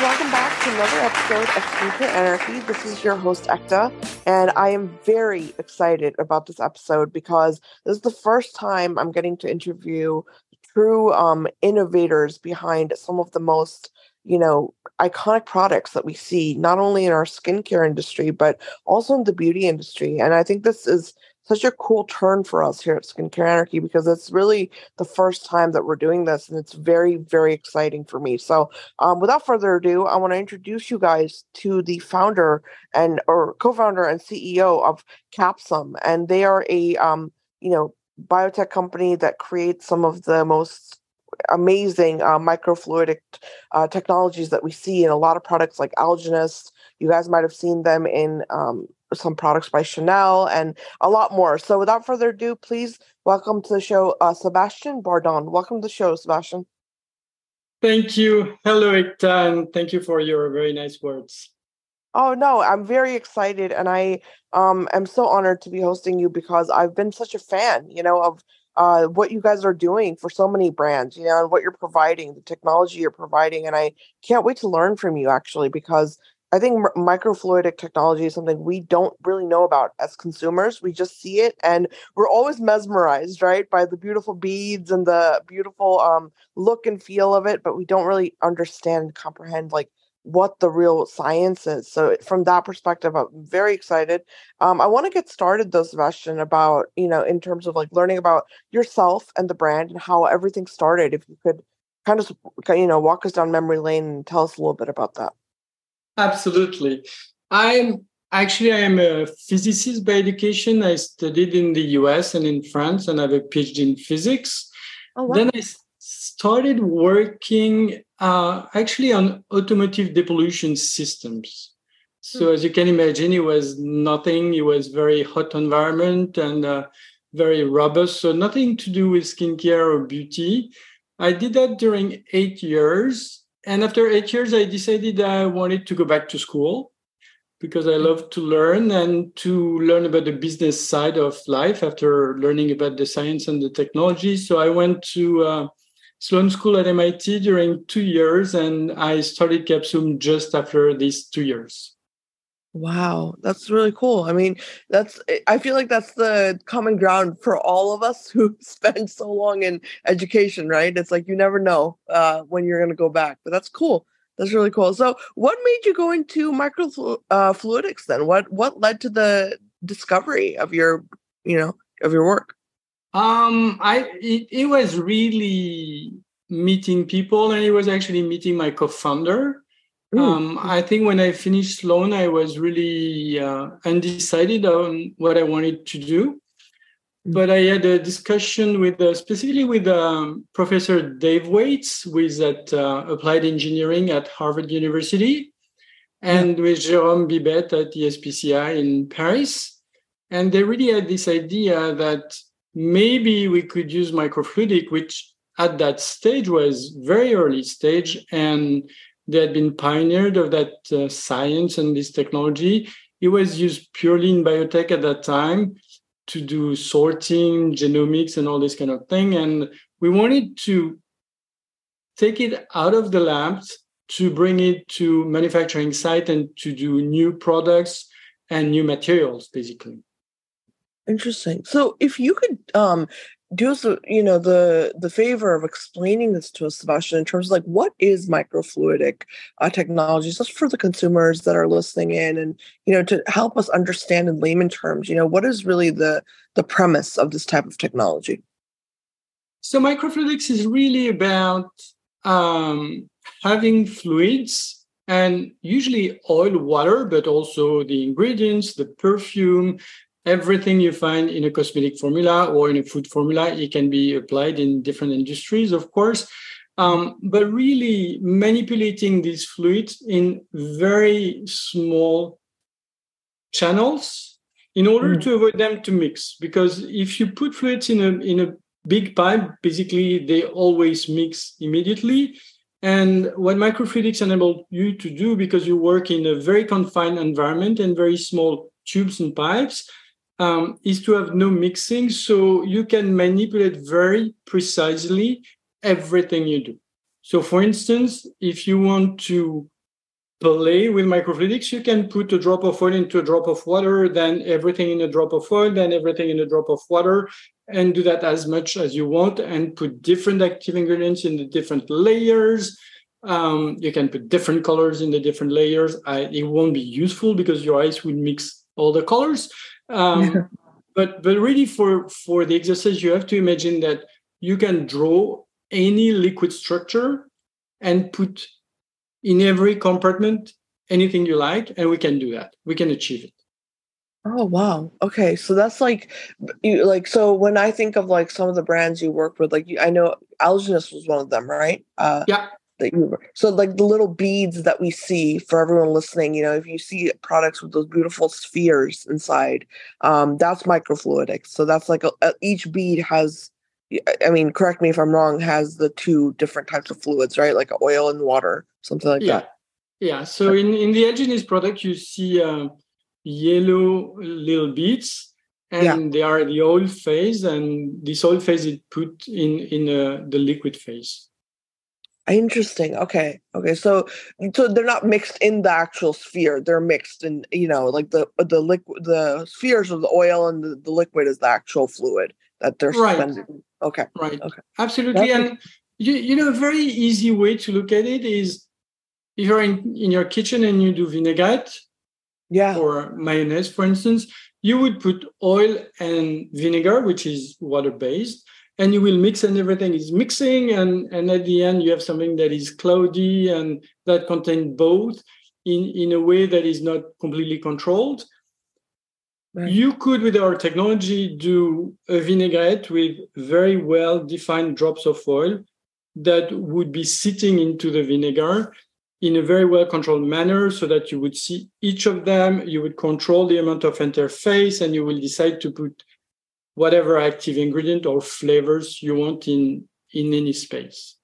welcome back to another episode of Skincare Anarchy. This is your host, Ekta, and I am very excited about this episode because this is the first time I'm getting to interview true um, innovators behind some of the most, you know, iconic products that we see, not only in our skincare industry, but also in the beauty industry. And I think this is such a cool turn for us here at Skincare Anarchy because it's really the first time that we're doing this, and it's very, very exciting for me. So, um, without further ado, I want to introduce you guys to the founder and or co-founder and CEO of Capsum, and they are a um, you know biotech company that creates some of the most amazing uh, microfluidic uh, technologies that we see in a lot of products like Algenist. You guys might have seen them in um, some products by Chanel and a lot more. So without further ado, please welcome to the show uh, Sebastian Bardon. Welcome to the show, Sebastian. Thank you. Hello, Ekta, and thank you for your very nice words. Oh no, I'm very excited and I um am so honored to be hosting you because I've been such a fan, you know, of uh what you guys are doing for so many brands, you know, and what you're providing, the technology you're providing and I can't wait to learn from you actually because I think microfluidic technology is something we don't really know about as consumers. We just see it and we're always mesmerized, right, by the beautiful beads and the beautiful um, look and feel of it, but we don't really understand, comprehend like what the real science is. So from that perspective, I'm very excited. Um, I want to get started though, Sebastian, about you know in terms of like learning about yourself and the brand and how everything started. If you could kind of you know walk us down memory lane and tell us a little bit about that. Absolutely. I'm actually I am a physicist by education. I studied in the US and in France and I have a PhD in physics. Oh, wow. Then I started working uh, actually on automotive depollution systems. So hmm. as you can imagine, it was nothing. It was very hot environment and uh, very robust. So nothing to do with skincare or beauty. I did that during eight years and after eight years, I decided I wanted to go back to school because I love to learn and to learn about the business side of life after learning about the science and the technology. So I went to uh, Sloan School at MIT during two years and I started Capsum just after these two years. Wow, that's really cool. I mean, that's eh, I feel like that's the common ground for all of us who spend so long in education, right? It's like you never know uh, when you're going to go back, but that's cool. That's really cool. So, what made you go into microfluidics uh, then? What what led to the discovery of your, you know, of your work? Um, I it, it was really meeting people, and it was actually meeting my co-founder um, I think when I finished Sloan, I was really uh, undecided on what I wanted to do. Mm. But I had a discussion with, uh, specifically with um, Professor Dave Weitz, who is at uh, Applied Engineering at Harvard University, and with Jérôme Bibette at ESPCI in Paris. And they really had this idea that maybe we could use microfluidic, which at that stage was very early stage and they had been pioneered of that uh, science and this technology. It was used purely in biotech at that time to do sorting, genomics, and all this kind of thing. And we wanted to take it out of the labs to bring it to manufacturing site and to do new products and new materials, basically. Interesting. So, if you could um, do us you know the the favor of explaining this to us sebastian in terms of like what is microfluidic uh, technology just for the consumers that are listening in and you know to help us understand in layman terms you know what is really the the premise of this type of technology? So microfluidics is really about um, having fluids and usually oil water but also the ingredients the perfume everything you find in a cosmetic formula or in a food formula it can be applied in different industries of course. Um, but really manipulating these fluids in very small channels in order mm. to avoid them to mix. Because if you put fluids in a in a big pipe basically they always mix immediately. And what microfluidics enable you to do because you work in a very confined environment and very small tubes and pipes um, is to have no mixing. So you can manipulate very precisely everything you do. So, for instance, if you want to play with microfluidics. You can put a drop of oil into a drop of water, then everything in a drop of oil, then everything in a drop of water, and do that as much as you want and put different active ingredients in the different layers. Um, you can put different colors in the different layers. I, it won't be useful because your eyes will mix all the colors. Um, but but really for for the exercise, you have to imagine that you can draw any liquid structure and put in every compartment anything you like, and we can do that. We can achieve it. Oh wow. Okay, so that's like, you like so when I think of like some of the brands you work with, like you, I know Algenist was one of them, right? Uh, yeah. That you so like the little beads that we see for everyone listening, you know, if you see products with those beautiful spheres inside, um, that's microfluidics. So that's like a, a, each bead has, I mean, correct me if I'm wrong, has the two different types of fluids, right? Like oil and water, something like yeah. that. Yeah. So in in the Algenist product, you see. Uh, yellow little beads and yeah. they are the oil phase and this oil phase is put in in uh, the liquid phase interesting okay okay so so they're not mixed in the actual sphere they're mixed in you know like the the liquid the spheres of the oil and the, the liquid is the actual fluid that they're right. suspended okay right okay absolutely That's and you, you know a very easy way to look at it is if you're in, in your kitchen and you do vinaigrette yeah. or mayonnaise, for instance, you would put oil and vinegar, which is water based, and you will mix and everything is mixing. And, and at the end, you have something that is cloudy and that contains both in, in a way that is not completely controlled. Right. You could, with our technology, do a vinaigrette with very well defined drops of oil that would be sitting into the vinegar in a very well controlled manner so that you would see each of them, you would control the amount of interface, and you will decide to put whatever active ingredient or flavors you want in, in any space.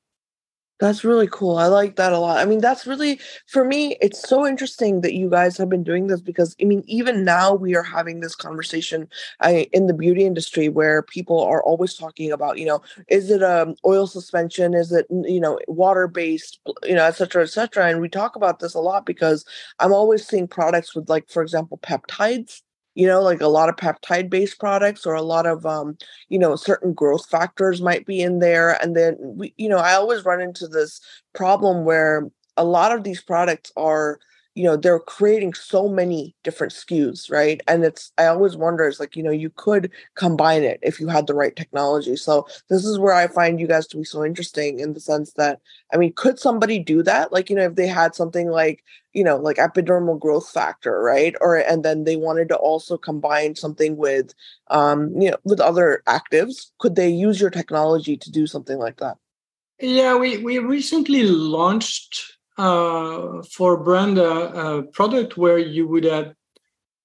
That's really cool. I like that a lot. I mean, that's really for me, it's so interesting that you guys have been doing this because I mean, even now we are having this conversation I, in the beauty industry where people are always talking about, you know, is it a um, oil suspension? Is it, you know, water based, you know, et cetera, et cetera. And we talk about this a lot because I'm always seeing products with like, for example, peptides you know like a lot of peptide based products or a lot of um you know certain growth factors might be in there and then we you know i always run into this problem where a lot of these products are you know they're creating so many different SKUs, right? And it's I always wonder, it's like you know you could combine it if you had the right technology. So this is where I find you guys to be so interesting in the sense that I mean, could somebody do that? Like you know, if they had something like you know like epidermal growth factor, right? Or and then they wanted to also combine something with um you know with other actives, could they use your technology to do something like that? Yeah, we we recently launched uh, for brand a, a, product where you would add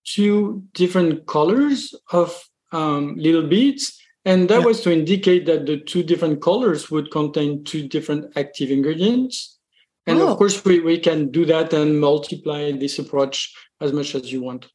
two different colors of um, little beads and that yeah. was to indicate that the two different colors would contain two different active ingredients and oh. of course we, we can do that and multiply this approach as much as you want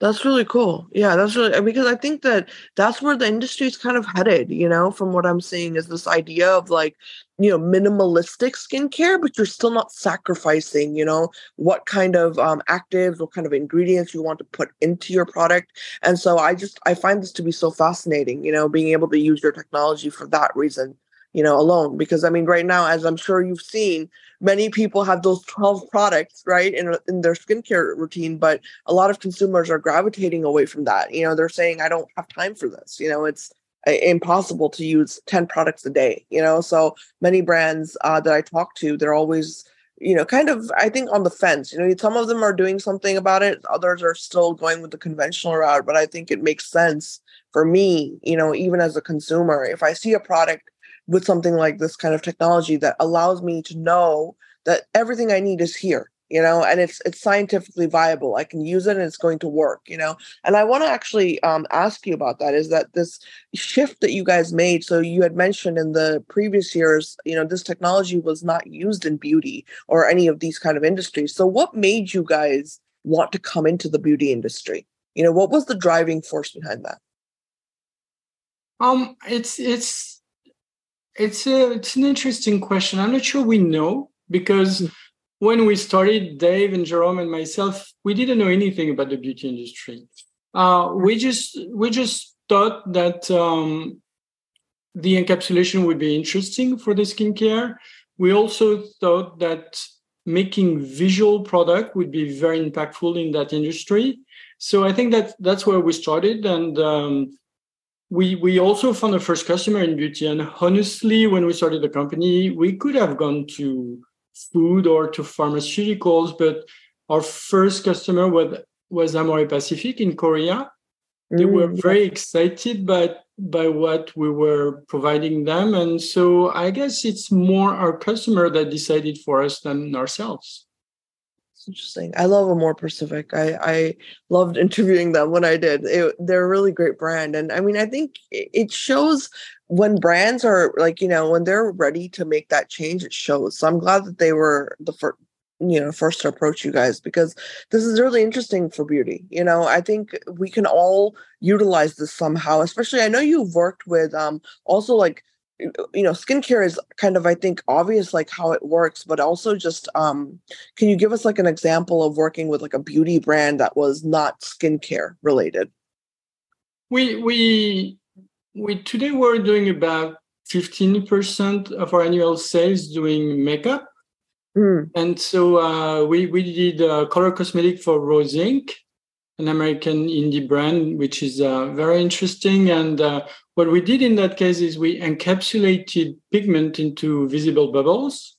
that's really cool. Yeah, that's really because I think that that's where the industry is kind of headed, you know, from what I'm seeing is this idea of like, you know, minimalistic skincare, but you're still not sacrificing, you know, what kind of um, actives, what kind of ingredients you want to put into your product. And so I just, I find this to be so fascinating, you know, being able to use your technology for that reason you know, alone. Because I mean, right now, as I'm sure you've seen, many people have those 12 products, right, in, in their skincare routine, but a lot of consumers are gravitating away from that. You know, they're saying, I don't have time for this. You know, it's uh, impossible to use 10 products a day, you know. So many brands uh, that I talk to, they're always, you know, kind of, I think, on the fence. You know, some of them are doing something about it, others are still going with the conventional route, but I think it makes sense for me, you know, even as a consumer, if I see a product with something like this kind of technology that allows me to know that everything I need is here you know and it's it's scientifically viable. I can use it and it's going to work you know? And i want to actually um, ask you about that is that this shift that you guys made so you had mentioned in the previous years you know this technology was not used in beauty or any of these kind of industries. So what made you guys want to come into the beauty industry? You know what was the driving force behind that? Um it's it's it's a, it's an interesting question. I'm not sure we know because when we started, Dave and Jerome and myself, we didn't know anything about the beauty industry. Uh, we just we just thought that um, the encapsulation would be interesting for the skincare. We also thought that making visual product would be very impactful in that industry. So I think that that's where we started, and um, we we also found a first customer in beauty. And honestly, when we started the company, we could have gone to food or to pharmaceuticals, but our first customer was was Amore Pacific in Korea. They were mm, very excited by by what we were providing them, and so I guess it's more our customer that decided for us than ourselves interesting. I love Amore Pacific. I I loved interviewing them when I did. It, they're a really great brand, and I mean, I think it shows when brands are like you know when they're ready to make that change. It shows. So I'm glad that they were the first you know first to approach you guys because this is really interesting for beauty you know i think we can all utilize this somehow especially i know you've worked with um also like you know skincare is kind of i think obvious like how it works but also just um can you give us like an example of working with like a beauty brand that was not skincare related? We we we today we're doing about 15% of our annual sales doing makeup. Mm. and so uh, we we did a color cosmetic for rose inc an american indie brand which is uh, very interesting. And uh, what we did in that case is we encapsulated pigment into visible bubbles,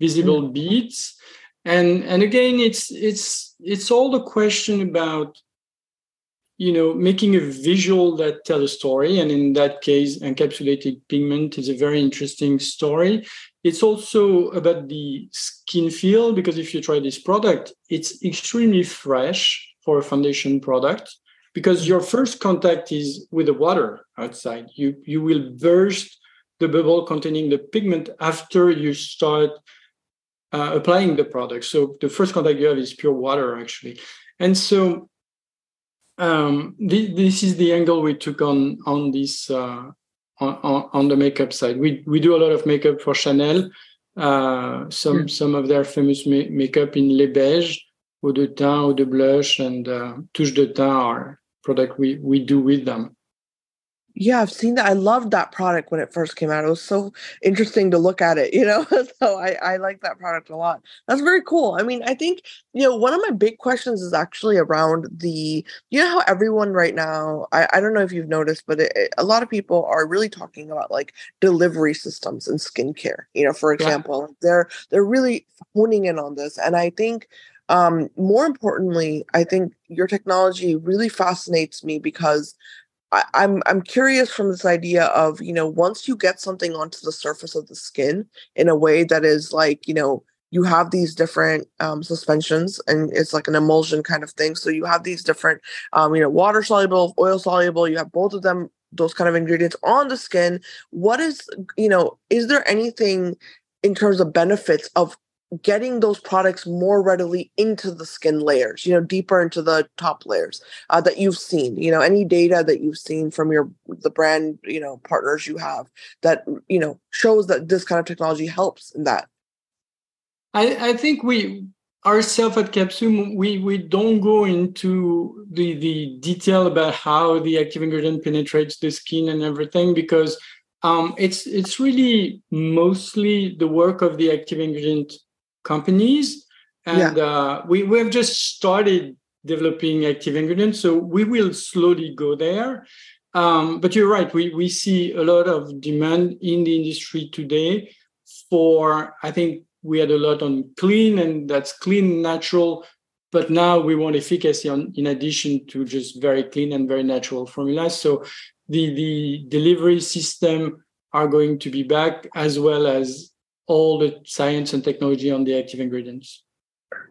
visible mm. beads. And, and again, it's it's it's all the question about you know making a visual that tell a story and in that case encapsulated pigment is a very interesting story it's also about the skin feel because if you try this product it's extremely fresh for a foundation product because your first contact is with the water outside. You you will burst the bubble containing the pigment after you start uh, applying the product. So the first contact you have is pure water actually, and so um, th- this is the angle we took on on this uh, on, on the makeup side. We we do a lot of makeup for Chanel. Uh, some mm. some of their famous ma- makeup in Les Beiges, eau de teint, eau de blush, and uh, touche de teint are product we we do with them. Yeah i've seen that. I loved that product when it first came out. It was so interesting to look at it you know? So i i like that product a lot. That's very cool. I mean i think you know one of my big questions is actually around the you know how everyone right now i, I don't know if you've noticed but it, it, a lot of people are really talking about like delivery systems and skincare you know for example. Yeah. they're they're really honing in on this. And i think um, more importantly, I think your technology really fascinates me because I, I'm I'm curious from this idea of you know once you get something onto the surface of the skin in a way that is like you know you have these different um, suspensions and it's like an emulsion kind of thing. So you have these different um, you know water soluble oil soluble you have both of them those kind of ingredients on the skin. What is you know is there anything in terms of benefits of getting those products more readily into the skin layers you know deeper into the top layers uh, that you've seen you know any data that you've seen from your the brand you know partners you have that you know shows that this kind of technology helps in that? I i think we ourselves at Capsum, we we don't go into the the detail about how the active ingredient penetrates the skin and everything because um, it's it's really mostly the work of the active ingredient companies. And yeah. uh, we, we have just started developing active ingredients. So we will slowly go there. Um, but you're right, we, we see a lot of demand in the industry today for, I think we had a lot on clean, and that's clean, natural. But now we want efficacy on, in addition to just very clean and very natural formulas. So the, the delivery system are going to be back as well as all the science and technology on the active ingredients.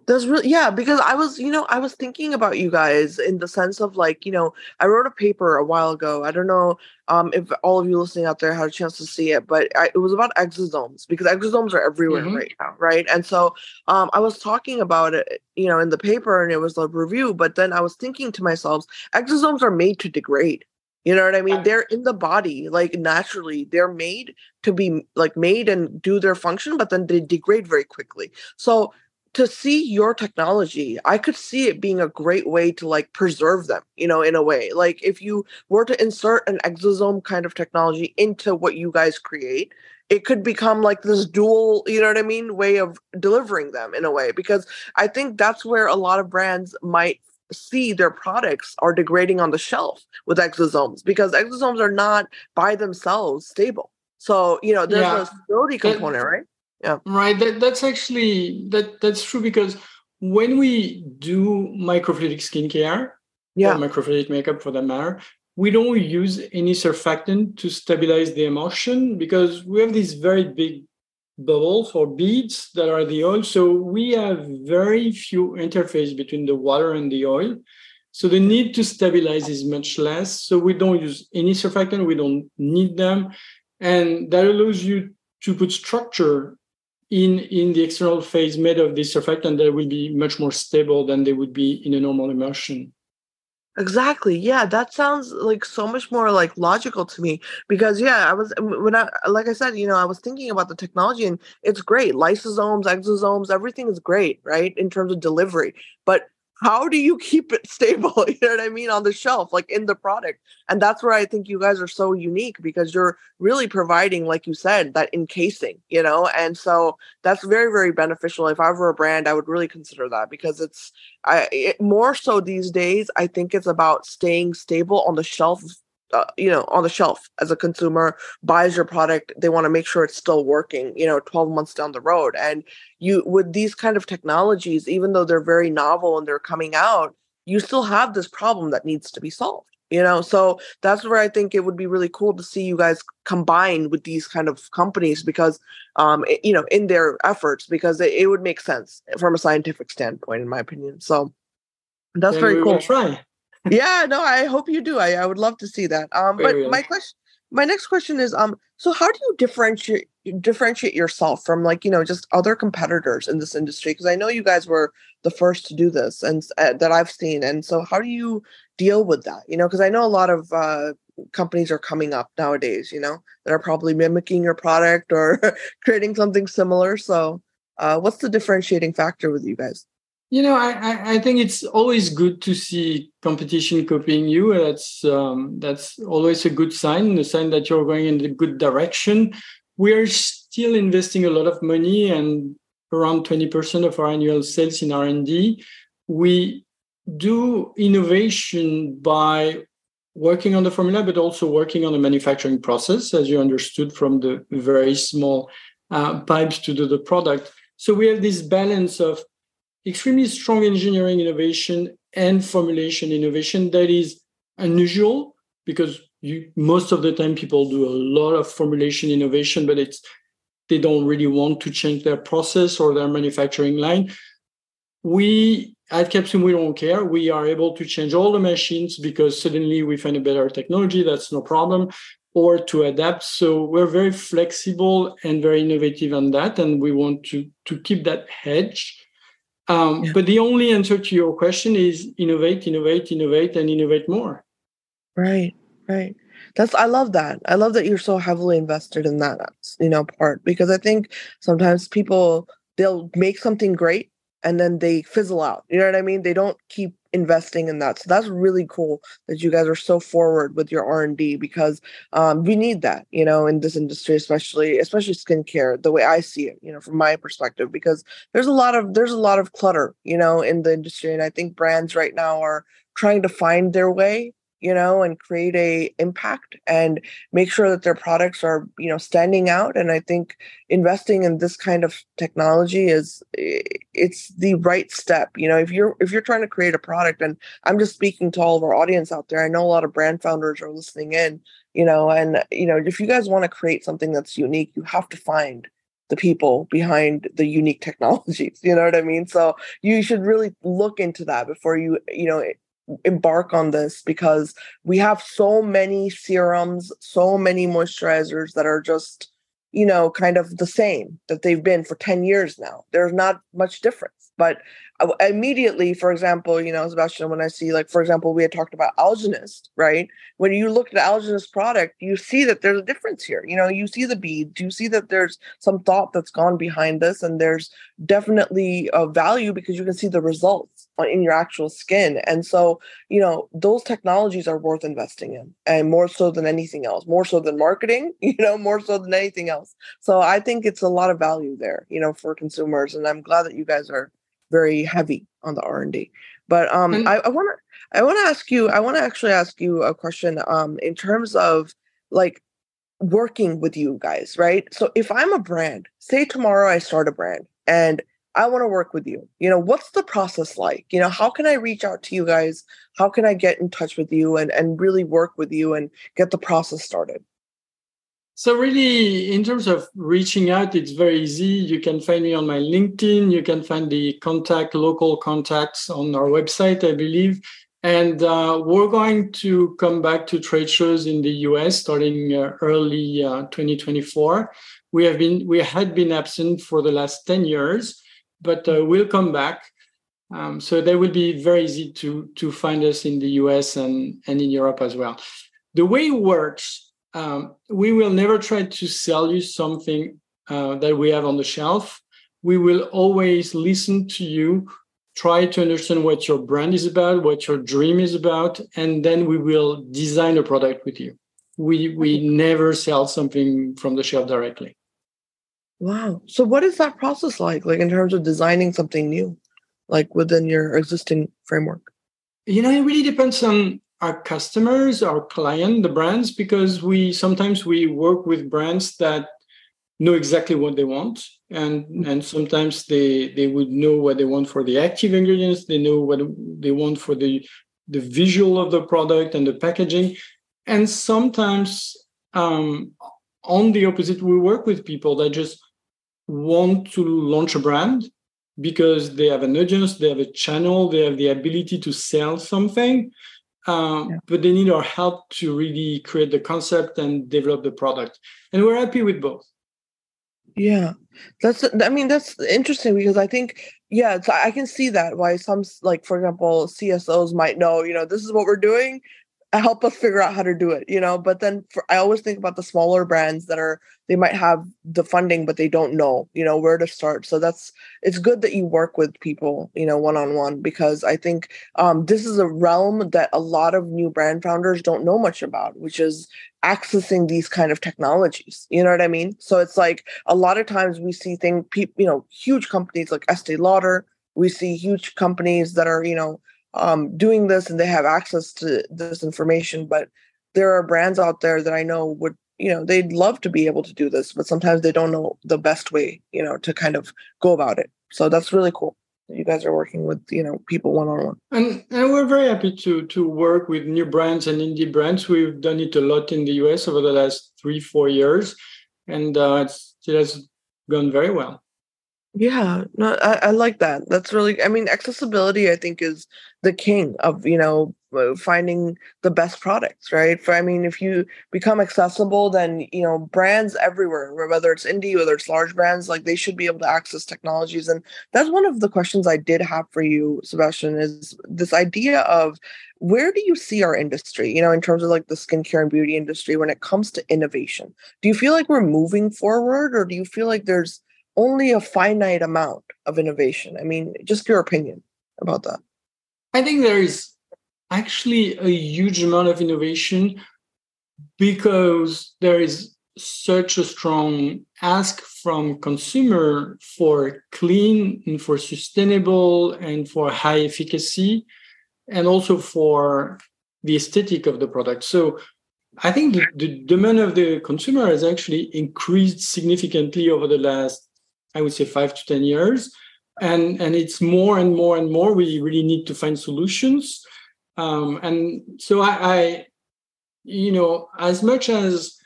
That's really yeah, because I was, you know, I was thinking about you guys in the sense of like, you know, I wrote a paper a while ago. I don't know um, if all of you listening out there had a chance to see it, but I, it was about exosomes because exosomes are everywhere mm-hmm. right now, right? And so um, I was talking about it, you know, in the paper, and it was a review. But then I was thinking to myself, exosomes are made to degrade. You know what I mean? They're in the body, like naturally. They're made to be like made and do their function, but then they degrade very quickly. So to see your technology, I could see it being a great way to like preserve them, you know, in a way. Like if you were to insert an exosome kind of technology into what you guys create, it could become like this dual, you know what I mean, way of delivering them in a way. Because I think that's where a lot of brands might see their products are degrading on the shelf with exosomes because exosomes are not by themselves stable. So, you know, there's yeah. a stability component, that, right? Yeah. Right. That, that's actually that that's true because when we do microfluidic skincare, yeah, microfluidic makeup for that matter, we don't use any surfactant to stabilize the emulsion because we have these very big bubbles or beads that are the oil. So we have very few interface between the water and the oil. So the need to stabilize is much less. So we don't use any surfactant. We don't need them. And that allows you to put structure in, in the external phase made of this surfactant that will be much more stable than they would be in a normal emulsion. Exactly. Yeah, that sounds like so much more like logical to me because yeah, I was when I like I said, you know, I was thinking about the technology and it's great. Lysosomes, exosomes, everything is great, right? In terms of delivery. But how do you keep it stable? You know what i mean? On the shelf like in the product. And that's where i think you guys are so unique because you're really providing like you said that encasing you know? And so that's very very beneficial. If i were a brand i would really consider that because it's i it, more so these days i think it's about staying stable on the shelf uh, you know on the shelf as a consumer buys your product they want to make sure it's still working you know 12 months down the road. And you with these kind of technologies even though they're very novel and they're coming out you still have this problem that needs to be solved you know? So that's where i think it would be really cool to see you guys combine with these kind of companies because um it, you know in their efforts because it, it, would make sense from a scientific standpoint in my opinion. So that's very cool. try yeah, no, I hope you do. I, I would love to see that. Um, but my question, my next question is, um, so how do you differentiate differentiate yourself from like you know just other competitors in this industry? Because I know you guys were the first to do this, and uh, that I've seen. And so, how do you deal with that? You know, because I know a lot of uh, companies are coming up nowadays. You know, that are probably mimicking your product or creating something similar. So, uh, what's the differentiating factor with you guys? You know, I, I think it's always good to see competition copying you. That's um, that's always a good sign, a sign that you're going in the good direction. We're still investing a lot of money and around 20% of our annual sales in R&D. We do innovation by working on the formula, but also working on the manufacturing process, as you understood from the very small uh, pipes to do the product. So we have this balance of extremely strong engineering innovation and formulation innovation that is unusual because you most of the time people do a lot of formulation innovation but it's they don't really want to change their process or their manufacturing line. We at Capsum we don't care. We are able to change all the machines because suddenly we find a better technology. That's no problem. Or to adapt. So we're very flexible and very innovative on that. And we want to to keep that hedge um, yeah. But the only answer to your question is innovate, innovate, innovate, and innovate more. Right, right. That's I love that. I love that you're so heavily invested in that, you know, part because I think sometimes people they'll make something great and then they fizzle out. You know what I mean? They don't keep investing in that. So that's really cool that you guys are so forward with your R and D because um, we need that, you know, in this industry, especially especially skincare. The way I see it, you know, from my perspective, because there's a lot of there's a lot of clutter, you know, in the industry, and I think brands right now are trying to find their way you know and create a impact and make sure that their products are you know standing out and i think investing in this kind of technology is eh, it's the right step you know if you're if you're trying to create a product and i'm just speaking to all of our audience out there i know a lot of brand founders are listening in you know and you know if you guys want to create something that's unique you have to find the people behind the unique technologies you know what i mean? So you should really look into that before you you know embark on this because we have so many serums, so many moisturizers that are just, you know, kind of the same that they've been for 10 years now. There's not much difference. But immediately, for example, you know, Sebastian, when I see, like, for example, we had talked about Algenist, right? When you look at the Algenist product, you see that there's a difference here. You know, you see the beads, you see that there's some thought that's gone behind this, and there's definitely a value because you can see the results in your actual skin. And so, you know, those technologies are worth investing in, and more so than anything else, more so than marketing, you know, more so than anything else. So I think it's a lot of value there, you know, for consumers. And I'm glad that you guys are very heavy on the R and D. But um, mm-hmm. I want to I want to ask you I want to actually ask you a question um, in terms of like working with you guys, right? So if I'm a brand, say tomorrow I start a brand and I want to work with you. You know, what's the process like? You know, how can I reach out to you guys? How can I get in touch with you and and really work with you and get the process started? So really, in terms of reaching out, it's very easy. You can find me on my LinkedIn. You can find the contact local contacts on our website, I believe. And uh, we're going to come back to trade shows in the US starting uh, early uh, 2024. We have been we had been absent for the last 10 years, but uh, we'll come back. Um, so they will be very easy to to find us in the US and, and in Europe as well. The way it works um, we will never try to sell you something uh, that we have on the shelf. We will always listen to you, try to understand what your brand is about, what your dream is about, and then we will design a product with you. We we never sell something from the shelf directly. Wow. So what is that process like? Like in terms of designing something new, like within your existing framework? You know, it really depends on our customers, our client, the brands, because we sometimes we work with brands that know exactly what they want and and sometimes they they would know what they want for the active ingredients they know what they want for the the visual of the product and the packaging. And sometimes um, on the opposite we work with people that just want to launch a brand because they have an audience they have a channel they have the ability to sell something um, yeah. but they need our help to really create the concept and develop the product. And we're happy with both. Yeah. That's i mean that's interesting because i think yeah i can see that why some like for example csos might know you know this is what we're doing help us figure out how to do it you know? But then for, i always think about the smaller brands that are they might have the funding but they don't know you know where to start. So that's it's good that you work with people you know one on one because i think um, this is a realm that a lot of new brand founders don't know much about which is accessing these kind of technologies you know what i mean? So it's like a lot of times we see things people you know huge companies like estee lauder. We see huge companies that are you know um, doing this and they have access to this information. But there are brands out there that I know would, you know, they'd love to be able to do this, but sometimes they don't know the best way, you know, to kind of go about it. So that's really cool. You guys are working with you know people one on one, and and we're very happy to to work with new brands and indie brands. We've done it a lot in the US over the last three four years, and uh, it has gone very well. Yeah, no, I, I like that. That's really, I mean, accessibility, I think, is the king of, you know, uh, finding the best products, right? For, I mean, if you become accessible, then, you know, brands everywhere, whether it's indie, whether it's large brands, like they should be able to access technologies. And that's one of the questions I did have for you, Sebastian, is this idea of where do you see our industry, you know, in terms of like the skincare and beauty industry when it comes to innovation? Do you feel like we're moving forward or do you feel like there's, only a finite amount of innovation. I mean, just your opinion about that. I think there is actually a huge amount of innovation because there is such a strong ask from consumer for clean and for sustainable and for high efficacy and also for the aesthetic of the product so i think the, the demand of the consumer has actually increased significantly over the last I would say five to 10 years. And, and it's more and more and more. We really need to find solutions. Um, and so I, I, you know, as much as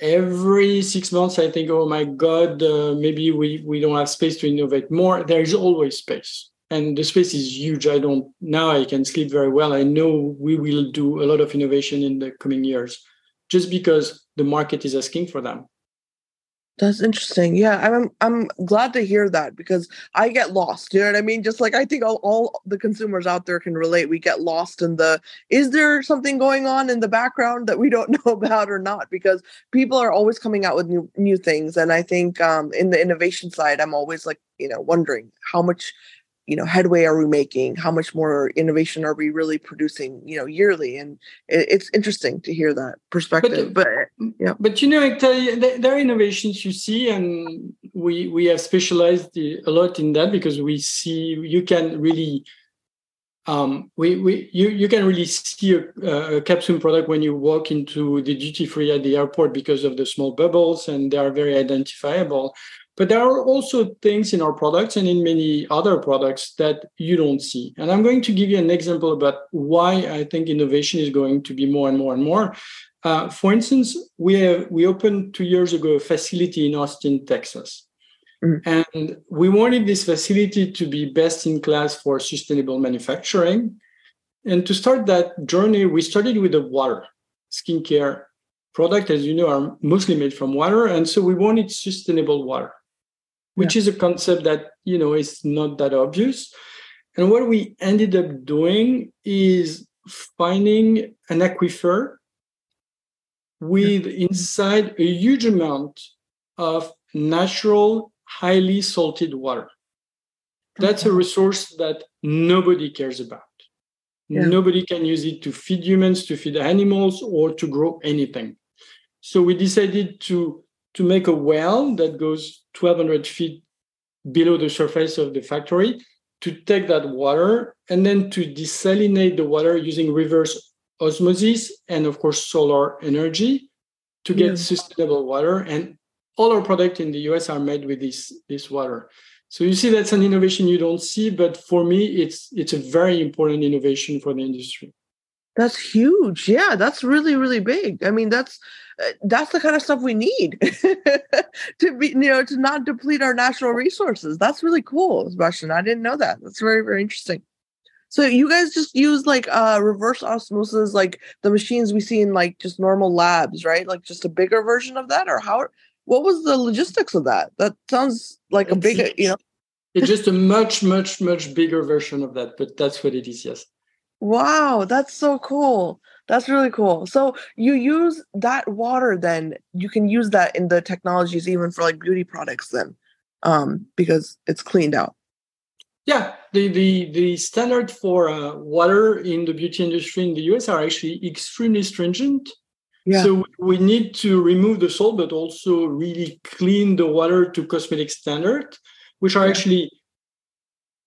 every six months I think, oh my God, uh, maybe we, we don't have space to innovate more, there is always space. And the space is huge. I don't, now I can sleep very well. I know we will do a lot of innovation in the coming years just because the market is asking for them. That's interesting. Yeah, I'm I'm glad to hear that because I get lost. You know what I mean? Just like I think all, all the consumers out there can relate. We get lost in the is there something going on in the background that we don't know about or not? Because people are always coming out with new new things. And I think um, in the innovation side, I'm always like, you know, wondering how much you know headway are we making? How much more innovation are we really producing you know yearly? And it, it's interesting to hear that perspective but, but yeah. but you know I tell you, there are innovations you see and we we have specialized a lot in that because we see you can really um, we, we you, you can really see a, a capsule product when you walk into the duty free at the airport because of the small bubbles and they are very identifiable but there are also things in our products and in many other products that you don't see. And I'm going to give you an example about why I think innovation is going to be more and more and more. Uh, for instance, we have, we opened two years ago a facility in Austin, Texas. Mm. And we wanted this facility to be best in class for sustainable manufacturing. And to start that journey, we started with the water, skincare product, as you know, are mostly made from water. And so we wanted sustainable water which yeah. is a concept that you know is not that obvious. And what we ended up doing is finding an aquifer with inside a huge amount of natural highly salted water. That's a resource that nobody cares about. Yeah. nobody can use it to feed humans to feed animals or to grow anything. So we decided to to make a well that goes 1200 feet below the surface of the factory to take that water and then to desalinate the water using reverse osmosis and of course solar energy to get yeah. sustainable water. And all our products in the us are made with this this water. So you see that's an innovation you don't see but for me it's it's a very important innovation for the industry that's huge. Yeah, that's really really big. I mean, that's uh, that's the kind of stuff we need to be you know to not deplete our natural resources. That's really cool, Sebastian. I didn't know that. That's very very interesting. So you guys just use like uh reverse osmosis like the machines we see in like just normal labs, right? Like just a bigger version of that or how what was the logistics of that? That sounds like a big, you know. it's just a much much much bigger version of that, but that's what it is, yes. Wow, that's so cool. That's really cool. So you use that water then you can use that in the technologies even for like beauty products then. Um because it's cleaned out. Yeah, the the the standard for uh, water in the beauty industry in the US are actually extremely stringent. Yeah. So we need to remove the salt, but also really clean the water to cosmetic standard, which are yeah. actually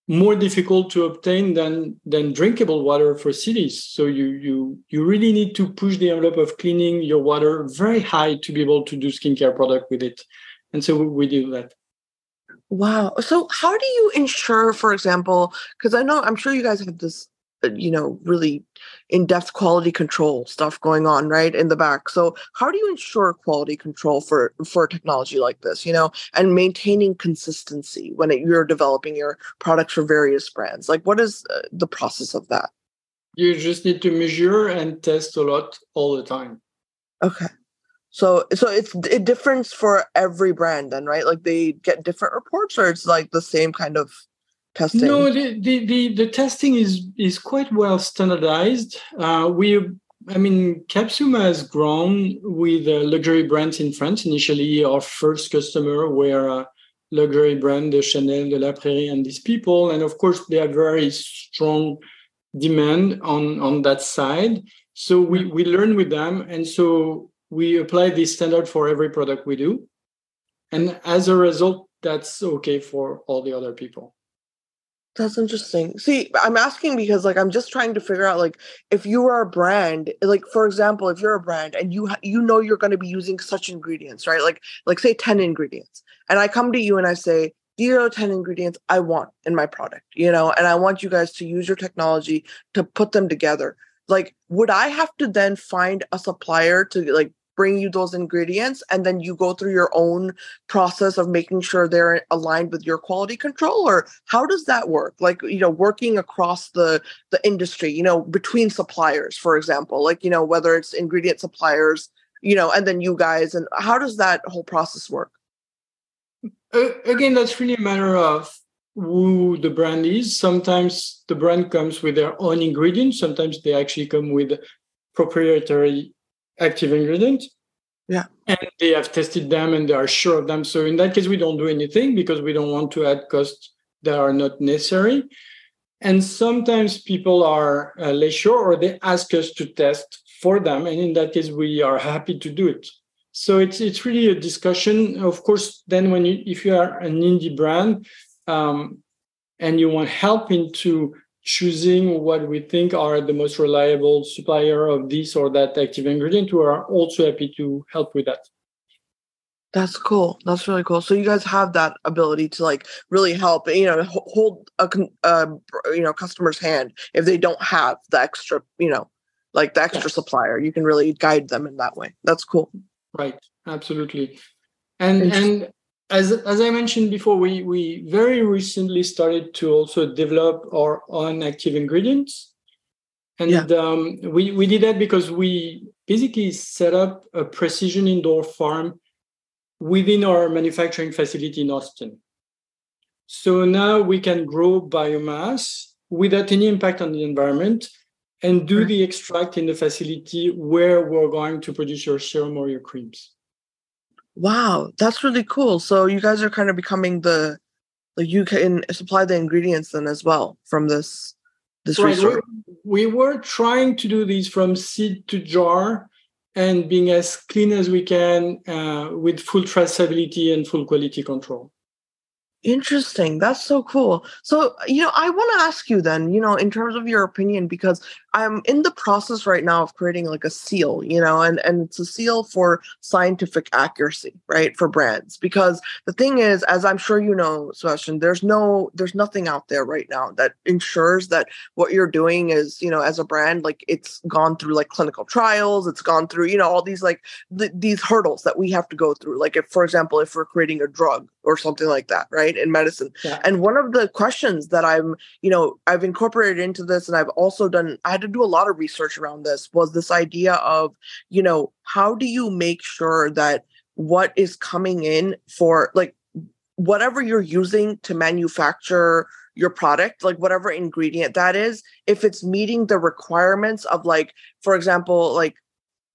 more difficult to obtain than than drinkable water for cities. So you you you really need to push the envelope of cleaning your water very high to be able to do skincare product with it. And so we do that. Wow. So how do you ensure for example because i know i'm sure you guys have this you know really in-depth quality control stuff going on right in the back. So how do you ensure quality control for for technology like this you know and maintaining consistency when it, you're developing your products for various brands? Like what is uh, the process of that? You just need to measure and test a lot all the time. Okay. So so it's a difference for every brand then right? Like they get different reports or it's like the same kind of testing? No, the, the, the, the testing is, is quite well standardized. Uh, we, I mean, Capsuma has grown with uh, luxury brands in France. Initially, our first customer were uh, luxury brand, the Chanel, de La Prairie, and these people. And of course, they have very strong demand on, on that side. So we, we learn with them. And so we apply this standard for every product we do. And as a result, that's okay for all the other people. That's interesting. See, I'm asking because like I'm just trying to figure out like if you are a brand, like for example, if you're a brand and you ha- you know you're going to be using such ingredients, right? Like like say 10 ingredients. And I come to you and I say, "These are 10 ingredients I want in my product." You know, and I want you guys to use your technology to put them together. Like would I have to then find a supplier to like bring you those ingredients and then you go through your own process of making sure they're aligned with your quality control or how does that work like you know working across the the industry you know between suppliers for example like you know whether it's ingredient suppliers you know and then you guys and how does that whole process work again, that's really a matter of who the brand is. Sometimes the brand comes with their own ingredients. Sometimes they actually come with proprietary active ingredient. Yeah. And they have tested them and they are sure of them. So in that case, we don't do anything because we don't want to add costs that are not necessary. And sometimes people are uh, less sure or they ask us to test for them. And in that case, we are happy to do it. So it's it's really a discussion. Of course, then when you if you are an indie brand um, and you want help into choosing what we think are the most reliable supplier of this or that active ingredient, we are also happy to help with that. That's cool. That's really cool. So you guys have that ability to like really help, you know, hold a uh, you know customer's hand if they don't have the extra, you know, like the extra yeah. supplier. You can really guide them in that way. That's cool. Right. Absolutely. And and as as I mentioned before, we we very recently started to also develop our own active ingredients. And yeah. um, we, we did that because we basically set up a precision indoor farm within our manufacturing facility in Austin. So now we can grow biomass without any impact on the environment and do the extract in the facility where we're going to produce your serum or your creams. Wow, that's really cool. So you guys are kind of becoming the like you can supply the ingredients then as well from this this right. research. We were trying to do these from seed to jar and being as clean as we can uh, with full traceability and full quality control. Interesting. That's so cool. So, you know, I want to ask you then, you know, in terms of your opinion, because I'm in the process right now of creating like a seal, you know, and, and it's a seal for scientific accuracy, right? For brands. Because the thing is, as I'm sure you know, Sebastian, there's no, there's nothing out there right now that ensures that what you're doing is, you know, as a brand, like it's gone through like clinical trials, it's gone through, you know, all these like th- these hurdles that we have to go through. Like if, for example, if we're creating a drug or something like that, right? In medicine. Yeah. And one of the questions that I'm, you know, I've incorporated into this and I've also done, I had to do a lot of research around this was this idea of, you know, how do you make sure that what is coming in for like whatever you're using to manufacture your product, like whatever ingredient that is, if it's meeting the requirements of like, for example, like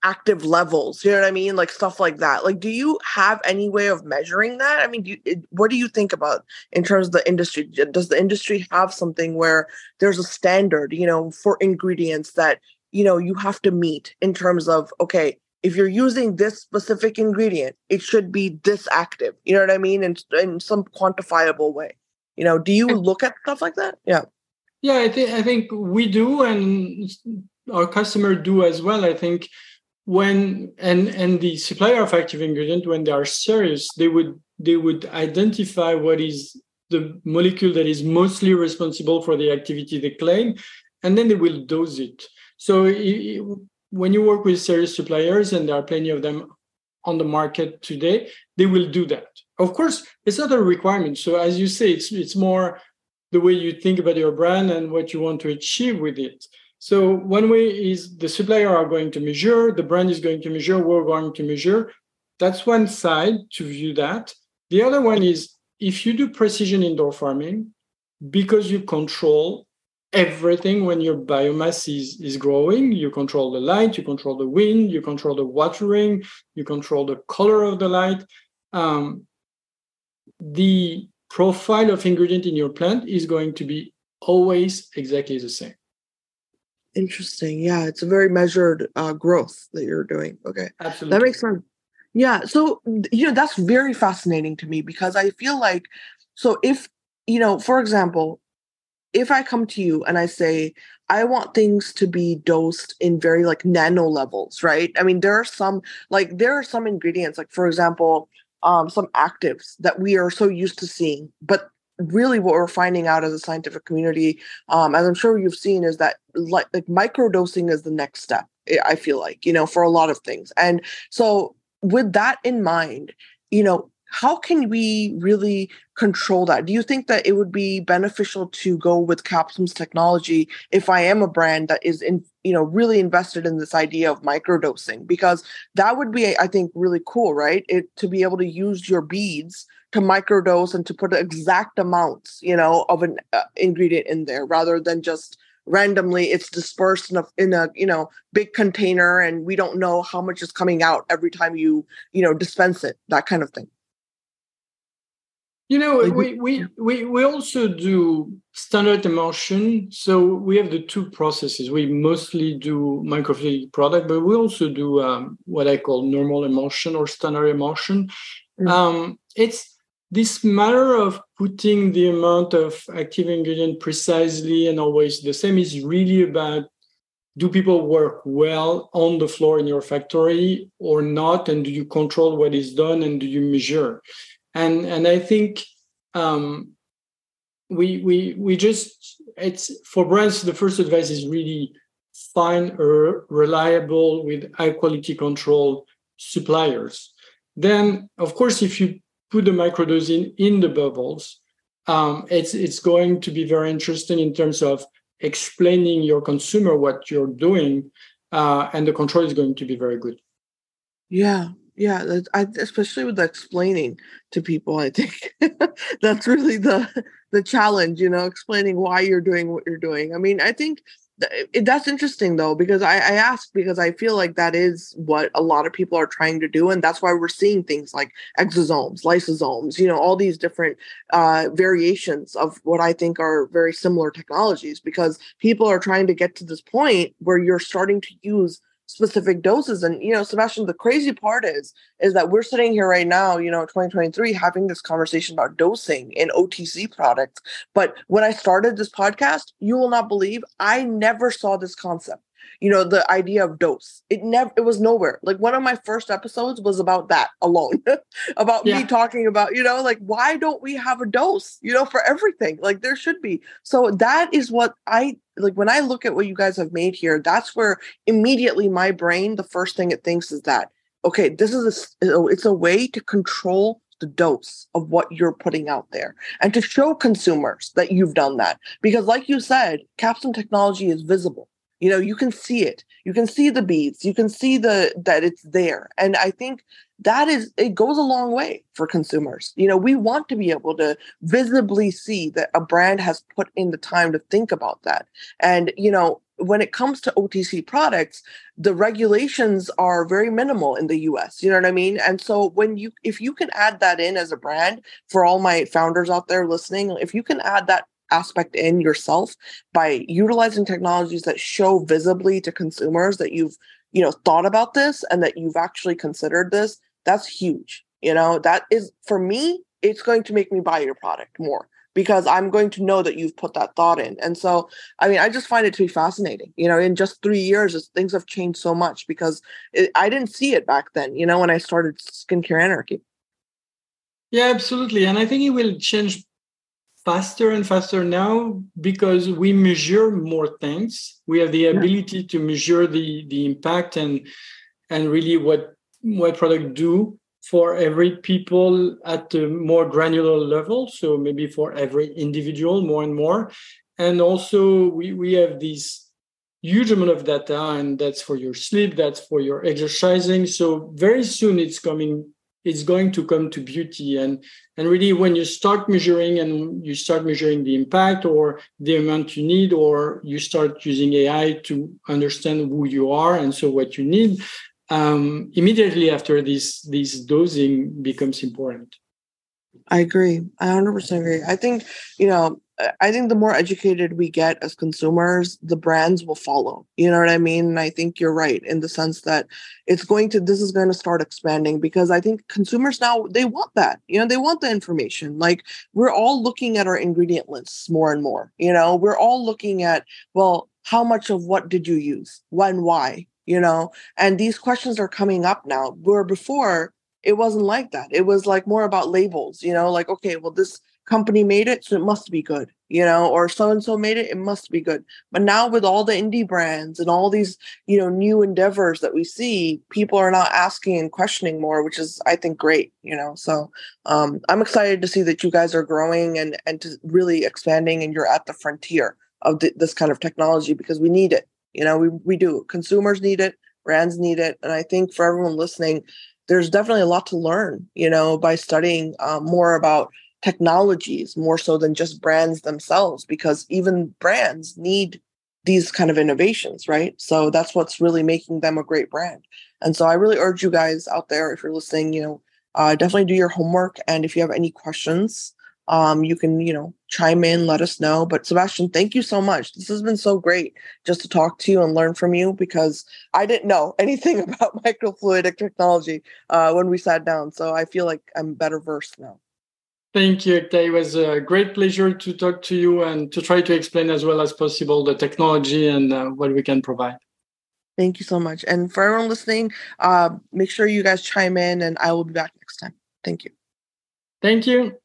active levels you know what i mean? Like stuff like that. Like do you have any way of measuring that? I mean do you, what do you think about in terms of the industry? Does the industry have something where there's a standard you know for ingredients that you know you have to meet in terms of okay if you're using this specific ingredient it should be this active you know what i mean? In, in some quantifiable way. You know do you look at stuff like that? Yeah. Yeah i think i think we do and our customer do as well i think when and and the supplier of active ingredient when they are serious they would they would identify what is the molecule that is mostly responsible for the activity they claim and then they will dose it. So it, when you work with serious suppliers and there are plenty of them on the market today they will do that. Of course it's not a requirement. So as you say it's it's more the way you think about your brand and what you want to achieve with it so one way is the supplier are going to measure, the brand is going to measure, we're going to measure. That's one side to view that. The other one is if you do precision indoor farming, because you control everything when your biomass is, is growing, you control the light, you control the wind, you control the watering, you control the color of the light. Um, the profile of ingredient in your plant is going to be always exactly the same. Interesting. Yeah, it's a very measured uh, growth that you're doing. Okay, absolutely. That makes sense. Yeah. So you know that's very fascinating to me because I feel like so if you know, for example, if I come to you and I say I want things to be dosed in very like nano levels, right? I mean, there are some like there are some ingredients, like for example, um, some actives that we are so used to seeing, but really what we're finding out as a scientific community, um, as I'm sure you've seen, is that like, like microdosing is the next step. I feel like you know for a lot of things, and so with that in mind, you know how can we really control that? Do you think that it would be beneficial to go with Capsum's technology if I am a brand that is in, you know, really invested in this idea of microdosing? Because that would be, I think, really cool, right? It to be able to use your beads to microdose and to put exact amounts, you know, of an uh, ingredient in there rather than just randomly it's dispersed in a, in a you know big container and we don't know how much is coming out every time you you know dispense it that kind of thing. You know we we we, we also do standard emulsion so we have the two processes. We mostly do microfluidic product but we also do um, what i call normal emulsion or standard emulsion. Mm-hmm. um, it's this matter of putting the amount of active ingredient precisely and always the same is really about do people work well on the floor in your factory or not? And do you control what is done and do you measure? And and i think um, we we we just it's for brands the first advice is really find a reliable with high quality control suppliers. Then of course if you put the microdosing in the bubbles, um, it's it's going to be very interesting in terms of explaining your consumer what you're doing, uh, and the control is going to be very good. Yeah, yeah, I, especially with explaining to people. I think that's really the the challenge. You know, explaining why you're doing what you're doing. I mean, I think that's interesting though because I, I ask because I feel like that is what a lot of people are trying to do, and that's why we're seeing things like exosomes, lysosomes, you know, all these different uh, variations of what I think are very similar technologies. Because people are trying to get to this point where you're starting to use specific doses and you know sebastian the crazy part is is that we're sitting here right now you know 2023 having this conversation about dosing in otc products. But when i started this podcast you will not believe i never saw this concept you know the idea of dose. It never it was nowhere. Like one of my first episodes was about that alone about yeah. me talking about you know like why don't we have a dose you know for everything? Like there should be. So that is what i like when i look at what you guys have made here that's where immediately my brain the first thing it thinks is that okay this is a it's a way to control the dose of what you're putting out there and to show consumers that you've done that. Because like you said Capsum technology is visible you know you can see it you can see the beads you can see the that it's there and i think that is it goes a long way for consumers you know we want to be able to visibly see that a brand has put in the time to think about that and you know when it comes to OTC products, the regulations are very minimal in the US. You know what I mean? And so when you if you can add that in as a brand for all my founders out there listening, if you can add that aspect in yourself by utilizing technologies that show visibly to consumers that you've you know thought about this and that you've actually considered this that's huge you know? That is for me it's going to make me buy your product more because i'm going to know that you've put that thought in. And so i mean i just find it to be fascinating you know? In just three years things have changed so much because it, i didn't see it back then you know when i started skincare anarchy. Yeah absolutely. And i think it will change faster and faster now because we measure more things. We have the ability yeah. to measure the the impact and and really what what product do for every people at a more granular level. So maybe for every individual more and more. And also we we have this huge amount of data and that's for your sleep that's for your exercising. So very soon it's coming it's going to come to beauty. And and really when you start measuring and you start measuring the impact or the amount you need or you start using ai to understand who you are and so what you need um, immediately after this this dosing becomes important i agree i 100% agree i think you know I think the more educated we get as consumers, the brands will follow. You know what I mean? And I think you're right in the sense that it's going to, this is going to start expanding because I think consumers now, they want that. You know, they want the information. Like we're all looking at our ingredient lists more and more. You know, we're all looking at, well, how much of what did you use? When, why? You know, and these questions are coming up now, where before it wasn't like that. It was like more about labels, you know, like, okay, well, this company made it, so it must be good, you know, or so and so made it, it must be good. But now with all the indie brands and all these, you know, new endeavors that we see, people are not asking and questioning more, which is I think great, you know. So um, I'm excited to see that you guys are growing and and to really expanding, and you're at the frontier of th- this kind of technology because we need it. You know, we we do. Consumers need it, brands need it, and I think for everyone listening, there's definitely a lot to learn, you know, by studying um, more about technologies more so than just brands themselves, because even brands need these kind of innovations, right? So that's what's really making them a great brand. And so I really urge you guys out there, if you're listening, you know, uh, definitely do your homework. And if you have any questions, um, you can, you know, chime in, let us know. But Sebastian, thank you so much. This has been so great just to talk to you and learn from you because I didn't know anything about microfluidic technology uh, when we sat down. So I feel like I'm better versed now. Thank you, Ekta. It was a great pleasure to talk to you and to try to explain as well as possible the technology and uh, what we can provide. Thank you so much. And for everyone listening, uh, make sure you guys chime in and I will be back next time. Thank you. Thank you.